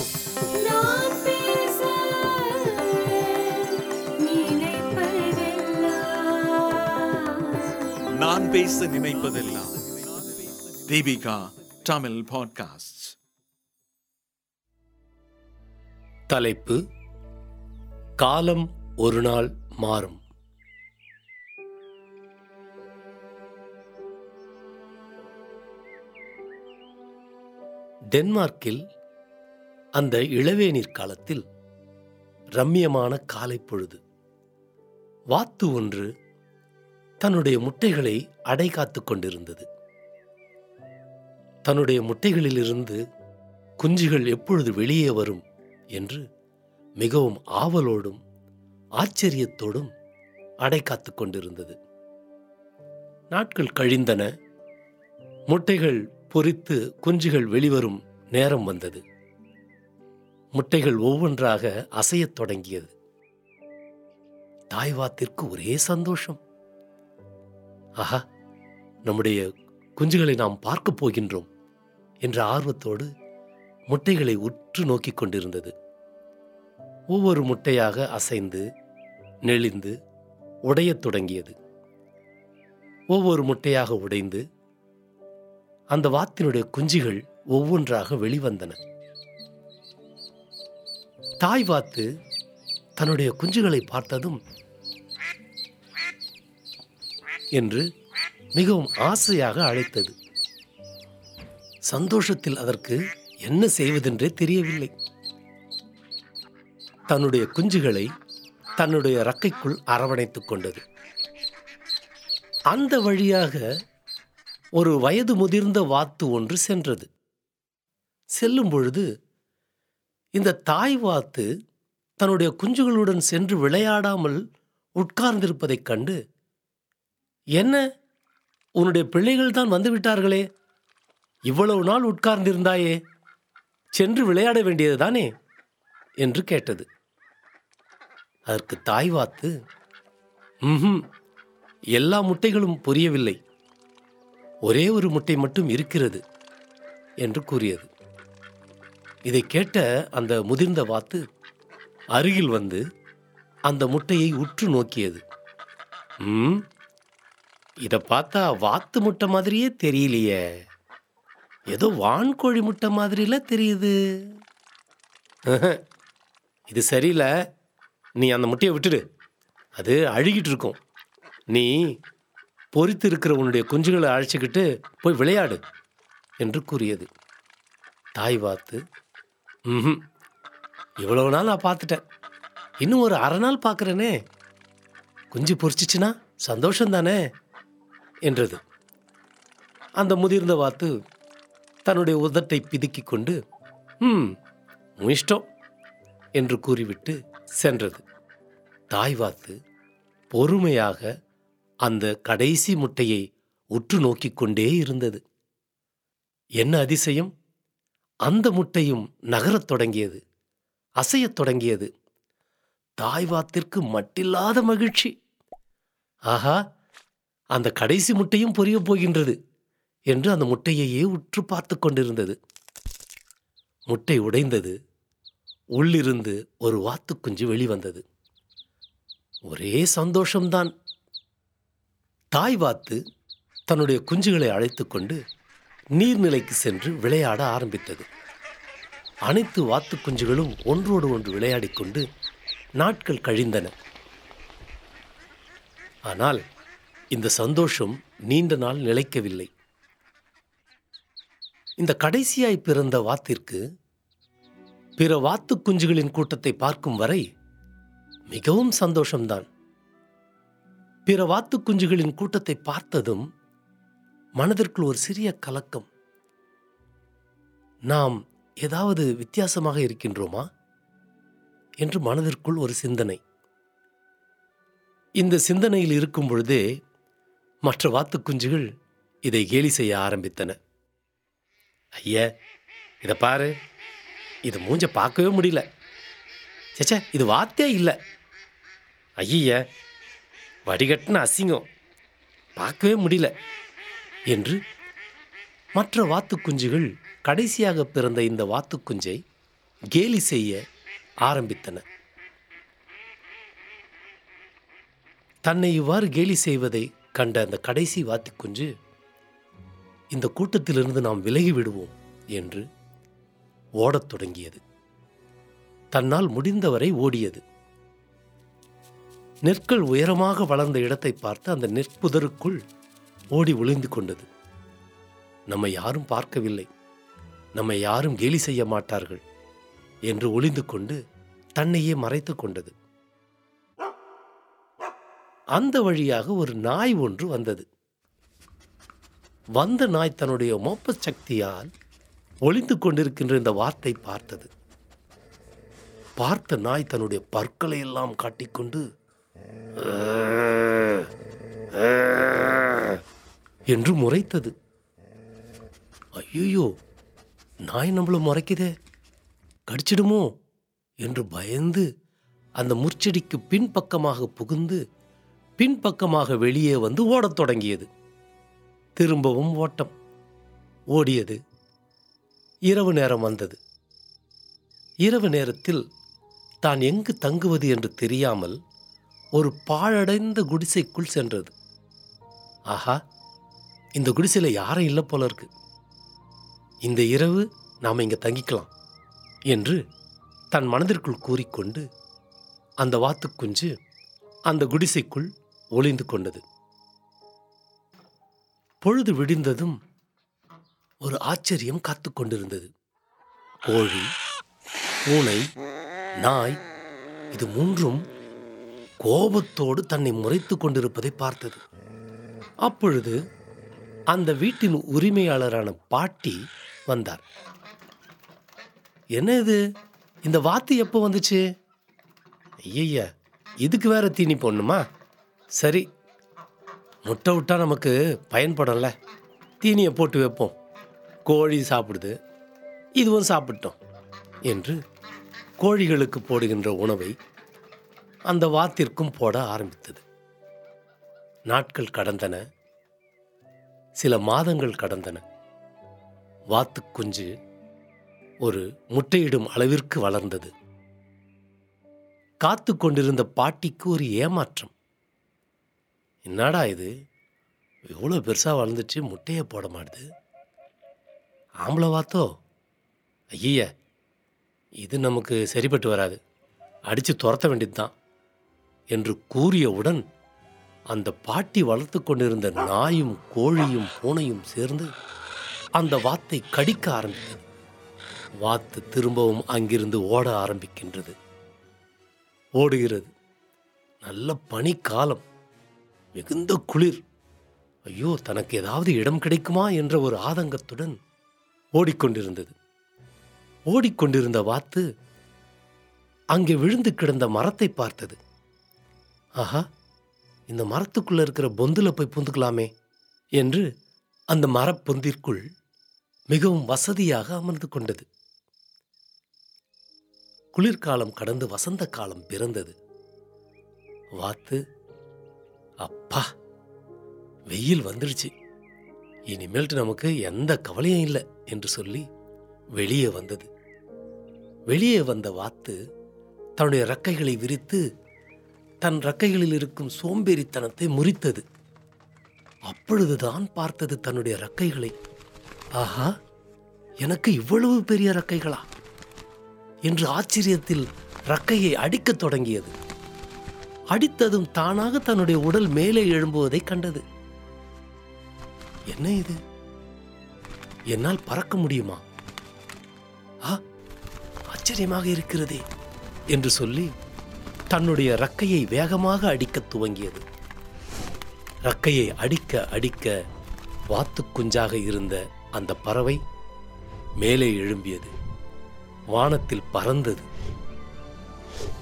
நான் பேச நினைப்பதெல்லாம். நான் பேச நினைப்பதெல்லாம். தீபிகா தமிழ் பாட்காஸ்ட் தலைப்பு காலம் ஒரு நாள் மாறும். டென்மார்க்கில் அந்த இளவேநீர் காலத்தில் ரம்மியமான காலை பொழுது வாத்து ஒன்று தன்னுடைய முட்டைகளை அடை காத்துக் கொண்டிருந்தது. தன்னுடைய முட்டைகளிலிருந்து குஞ்சுகள் எப்பொழுது வெளியே வரும் என்று மிகவும் ஆவலோடும் ஆச்சரியத்தோடும் அடை காத்துக் கொண்டிருந்தது. நாட்கள் கழிந்தன முட்டைகள் பொரித்து குஞ்சுகள் வெளிவரும் நேரம் வந்தது. முட்டைகள் ஒவ்வொன்றாக அசையத் தொடங்கியது. தாய்வாத்திற்கு ஒரே சந்தோஷம். ஆஹா நம்முடைய குஞ்சுகளை நாம் பார்க்கப் போகின்றோம் என்ற ஆர்வத்தோடு முட்டைகளை உற்று நோக்கிக் கொண்டிருந்தது. ஒவ்வொரு முட்டையாக அசைந்து நெளிந்து உடையத் தொடங்கியது. ஒவ்வொரு முட்டையாக உடைந்து அந்த வாத்தினுடைய குஞ்சுகள் ஒவ்வொன்றாக வெளிவந்தன. தாய் வாத்து தன்னுடைய குஞ்சுகளை பார்த்ததும் என்று மிகவும் ஆசையாக அழைத்தது. சந்தோஷத்தில் அதற்கு என்ன செய்வதென்றே தெரியவில்லை. தன்னுடைய குஞ்சுகளை தன்னுடைய ரக்கைக்குள் அரவணைத்துக் கொண்டது. அந்த வழியாக ஒரு வயது முதிர்ந்த வாத்து ஒன்று சென்றது. செல்லும் பொழுது இந்த தாய் வாத்து தன்னுடைய குஞ்சுகளுடன் சென்று விளையாடாமல் உட்கார்ந்திருப்பதைக் கண்டு என்ன? உன்னுடைய பிள்ளைகள் தான் வந்துவிட்டார்களே இவ்வளவு நாள் உட்கார்ந்திருந்தாயே. சென்று விளையாட வேண்டியதுதானே என்று கேட்டது. அதற்கு தாய் வாத்து ம்ஹும் எல்லா முட்டைகளும் பொரியவில்லை. ஒரே ஒரு முட்டை மட்டும் இருக்கிறது என்று கூறியது. இதை கேட்ட அந்த முதிர்ந்த வாத்து அருகில் வந்து அந்த முட்டையை உற்று நோக்கியது. ம் இதை பார்த்தா வாத்து முட்டை மாதிரியே தெரியலையே. ஏதோ வான்கோழி முட்டை மாதிரில தெரியுது. இது சரியில்லை. நீ அந்த முட்டையை விட்டுடு. அது அழுகிட்டு இருக்கும். நீ பொறித்து இருக்கிற உன்னுடைய குஞ்சுகளை அழைச்சிக்கிட்டு போய் விளையாடு என்று கூறியது. தாய் வாத்து ம் இவ்வளவு நாள் நான் பார்த்துட்டேன். இன்னும் ஒரு அரை நாள் பார்க்குறேனே. குஞ்சு பொறிச்சிச்சுன்னா சந்தோஷந்தானே என்றது. அந்த முதிர்ந்த வாத்து தன்னுடைய உதட்டை பிதுக்கி கொண்டு ம் இஷ்டம் என்று கூறிவிட்டு சென்றது. தாய் வாத்து பொறுமையாக அந்த கடைசி முட்டையை உற்று நோக்கிக் கொண்டே இருந்தது. என்ன அதிசயம்? அந்த முட்டையும் நகரத் தொடங்கியது அசையத் தொடங்கியது. தாய்வாத்திற்கு மட்டில்லாத மகிழ்ச்சி. ஆஹா அந்த கடைசி முட்டையும் பொரியப் போகின்றது என்று அந்த முட்டையையே உற்று பார்த்து கொண்டிருந்தது. முட்டை உடைந்தது. உள்ளிருந்து ஒரு வாத்துக்குஞ்சு வெளிவந்தது ஒரே சந்தோஷம்தான். தாய் வாத்து தன்னுடைய குஞ்சுகளை அழைத்து கொண்டு நீர்நிலைக்கு சென்று விளையாட ஆரம்பித்தது. அனைத்து வாத்து குஞ்சுகளும் ஒன்றோடு ஒன்று விளையாடிக் கொண்டு நாட்கள் கழிந்தன. ஆனால் இந்த சந்தோஷம் நீண்ட நாள் நிலைக்கவில்லை. இந்த கடைசியாய் பிறந்த வாத்திற்கு பிற வாத்து குஞ்சுகளின் கூட்டத்தை பார்க்கும் வரை மிகவும் சந்தோஷம்தான். பிற வாத்து குஞ்சுகளின் கூட்டத்தை பார்த்ததும் மனதிற்குள் ஒரு சிறிய கலக்கம். நாம் ஏதாவது வித்தியாசமாக இருக்கின்றோமா? என்று மனதிற்குள் ஒரு சிந்தனை. இந்த சிந்தனையில் இருக்கும் பொழுதே மற்ற வாத்துக்குஞ்சுகள் இதை கேலி செய்ய ஆரம்பித்தன. ஐய இதை பாரு. இது மூஞ்ச பார்க்கவே முடியல. சேச்சே இது வாத்தே இல்லை. ஐய வடிகட்டின அசிங்கம். பார்க்கவே முடியல. என்று மற்ற வாத்துக்குஞ்சுகள் கடைசியாக பிறந்த இந்த வாத்துக்குஞ்சை கேலி செய்ய ஆரம்பித்தன. தன்னை இவ்வாறு கேலி செய்வதை கண்ட அந்த கடைசி வாத்துக்குஞ்சு இந்த கூட்டத்திலிருந்து நாம் விலகி விடுவோம் என்று ஓடத் தொடங்கியது. தன்னால் முடிந்தவரை ஓடியது. நெற்கள் உயரமாக வளர்ந்த இடத்தை பார்த்து அந்த நெற்புதருக்குள் ஓடி ஒளிந்து கொண்டது. நம்மை யாரும் பார்க்கவில்லை. நம்மை யாரும் கேலி செய்ய மாட்டார்கள் என்று ஒளிந்து கொண்டு தன்னையே மறைத்து கொண்டது. அந்த வழியாக ஒரு நாய் ஒன்று வந்தது. வந்த நாய் தன்னுடைய மோப்ப சக்தியால் ஒளிந்து கொண்டிருக்கின்ற இந்த வார்த்தை பார்த்தது. பார்த்த நாய் தன்னுடைய பற்களை எல்லாம் காட்டிக்கொண்டு என்று முறைத்தது. ஐயோ நாய் நம்மள முறைக்குதே கடிச்சிடுமோ என்று பயந்து அந்த முற்செடிக்கு பின்பக்கமாக புகுந்து பின்பக்கமாக வெளியே வந்து ஓடத் தொடங்கியது. திரும்பவும் ஓட்டம் ஓடியது. இரவு நேரம் வந்தது. இரவு நேரத்தில் தான் எங்கு தங்குவது என்று தெரியாமல் ஒரு பாழடைந்த குடிசைக்குள் சென்றது. ஆஹா இந்த குடிசையில் யாரும் இல்லை போல இருக்கு. இந்த இரவு நாம் இங்கே தங்கிக்கலாம் என்று தன் மனதிற்குள் கூறிக்கொண்டு அந்த வாத்துக்குஞ்சு அந்த குடிசைக்குள் ஒளிந்து கொண்டது. பொழுது விடிந்ததும் ஒரு ஆச்சரியம் காத்து கொண்டிருந்தது. கோழி பூனை நாய் இது மூன்றும் கோபத்தோடு தன்னை முறைத்து கொண்டிருப்பதை பார்த்தது. அப்பொழுது அந்த வீட்டின் உரிமையாளரான பாட்டி வந்தார். என்ன இது? இந்த வாத்து எப்போ வந்துச்சு? ஐயய்யா இதுக்கு வேற தீனி போடணுமா? சரி முட்டை விட்டா நமக்கு பயன்படல தீனியை போட்டு வைப்போம். கோழி சாப்பிடுது. இதுவும் சாப்பிட்டோம் என்று கோழிகளுக்கு போடுகின்ற உணவை அந்த வாத்திற்கும் போட ஆரம்பித்தது. நாட்கள் கடந்தன. சில மாதங்கள் கடந்தன. வாத்து குஞ்சு ஒரு முட்டையிடும் அளவிற்கு வளர்ந்தது. காத்து கொண்டிருந்த பாட்டிக்கு ஒரு ஏமாற்றம். என்னடா இது? இவ்வளோ பெருசாக வளர்ந்துச்சு முட்டையை போட மாட்டுது. ஆம்பளை வாத்தோ? ஐய இது நமக்கு சரிப்பட்டு வராது. அடித்து துரத்த வேண்டியது தான் என்று கூறியவுடன் அந்த பாட்டி வளர்த்து கொண்டிருந்த நாயும் கோழியும் பூனையும் சேர்ந்து அந்த வாத்தை கடிக்க ஆரம்பித்தது. வாத்து திரும்பவும் அங்கிருந்து ஓட ஆரம்பிக்கின்றது. ஓடுகிறது. நல்ல பனிக்காலம் மிகுந்த குளிர். ஐயோ தனக்கு ஏதாவது இடம் கிடைக்குமா என்ற ஒரு ஆதங்கத்துடன் ஓடிக்கொண்டிருந்தது. ஓடிக்கொண்டிருந்த வாத்து அங்கே விழுந்து கிடந்த மரத்தை பார்த்தது. ஆஹா இந்த மரத்துக்குள்ள இருக்கிற பொந்துல போய் புந்துக்கலாமே என்று அந்த மரப்பொந்திற்குள் மிகவும் வசதியாக அமர்ந்து கொண்டது. குளிர்காலம் கடந்து வசந்த காலம் பிறந்தது. வாத்து அப்பா வெயில் வந்துடுச்சு இனிமேல்ட்டு நமக்கு எந்த கவலையும் இல்லை என்று சொல்லி வெளியே வந்தது. வெளியே வந்த வாத்து தன்னுடைய ரக்கைகளை விரித்து தன் ரக்கைகளில் இருக்கும் சோம்பேறித்தனத்தை முறித்தது. அப்பொழுதுதான் பார்த்தது தன்னுடைய ரக்கைகளை. ஆஹா எனக்கு இவ்வளவு பெரிய ரக்கைகளா? என்று ஆச்சரியத்தில் ரக்கையை அடிக்கத் தொடங்கியது. அடித்ததும் தானாக தன்னுடைய உடல் மேலே எழும்புவதை கண்டது. என்ன இது? என்னால் பறக்க முடியுமா? ஆ ஆச்சரியமாக இருக்கிறதே என்று சொல்லி தன்னுடைய ரக்கையை வேகமாக அடிக்கத் துவங்கியது. ரக்கையை அடிக்க அடிக்க வாத்து குஞ்சாக இருந்த அந்த பறவை மேலே எழும்பியது. வானத்தில் பறந்தது.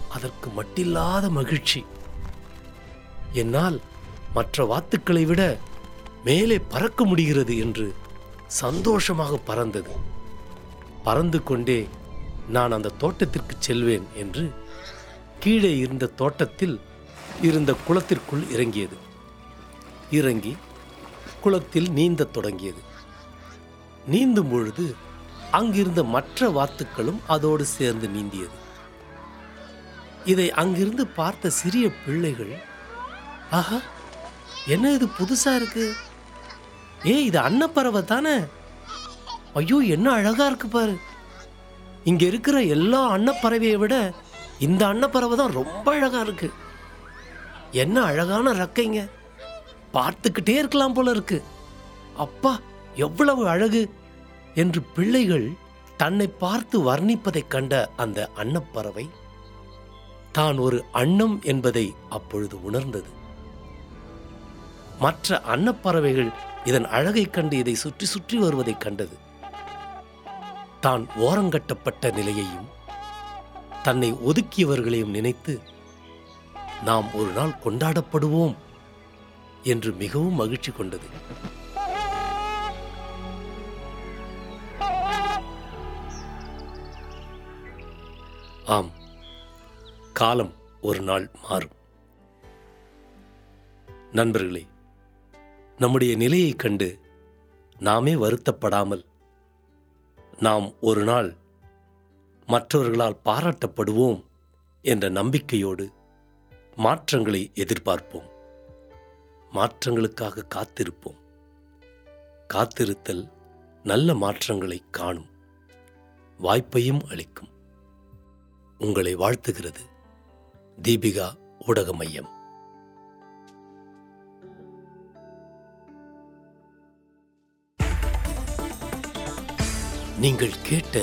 அதற்கு மட்டில்லாத மகிழ்ச்சி. என்னால் மற்ற வாத்துக்களை விட மேலே பறக்க முடிகிறது என்று சந்தோஷமாக பறந்தது. பறந்து கொண்டே நான் அந்த தோட்டத்திற்கு செல்வேன் என்று கீழே இருந்த தோட்டத்தில் இருந்த குளத்திற்குள் இறங்கியது. இறங்கி குளத்தில் நீந்தத் தொடங்கியது. நீந்தும் பொழுது அங்கிருந்த மற்ற வாத்துக்களும் அதோடு சேர்ந்து நீந்தியது. இதை அங்கிருந்து பார்த்த சிறிய பிள்ளைகள் ஆஹா என்ன இது புதுசாக இருக்கு? ஏ இது அன்னப்பறவை தானே? ஐயோ என்ன அழகாக இருக்கு பாரு. இங்கே இருக்கிற எல்லா அன்னப்பறவையை விட இந்த அன்னப்பறவை தான் ரொம்ப அழகாக இருக்குது என்ன அழகான ரக்கைங்க. பார்த்துக்கிட்டே இருக்கலாம் போல இருக்கு. அப்பா எவ்வளவு அழகு. என்று பிள்ளைகள் தன்னை பார்த்து வர்ணிப்பதைக் கண்ட அந்த அன்னப்பறவை தான் ஒரு அன்னம் என்பதை அப்பொழுது உணர்ந்தது. மற்ற அன்னப்பறவைகள் இதன் அழகைக் கண்டு இதை சுற்றி சுற்றி வருவதைக் கண்டது. தான் ஓரங்கட்டப்பட்ட நிலையையும் தன்னை ஒதுக்கியவர்களையும் நினைத்து நாம் ஒரு நாள் கொண்டாடப்படுவோம் என்று மிகவும் மகிழ்ச்சி கொண்டது. ஆம் காலம் ஒரு நாள் மாறும். நண்பர்களே நம்முடைய நிலையைக் கண்டு நாமே வருத்தப்படாமல் நாம் ஒரு நாள் மற்றவர்களால் பாராட்டப்படுவோம் என்ற நம்பிக்கையோடு மாற்றங்களை எதிர்பார்ப்போம். மாற்றங்களுக்காக காத்திருப்போம். காத்திருத்தல் நல்ல மாற்றங்களை காணும். வாய்ப்பையும் அளிக்கும். உங்களை வாழ்த்துகிறது தீபிகா ஊடக மையம் நீங்கள் கேட்ட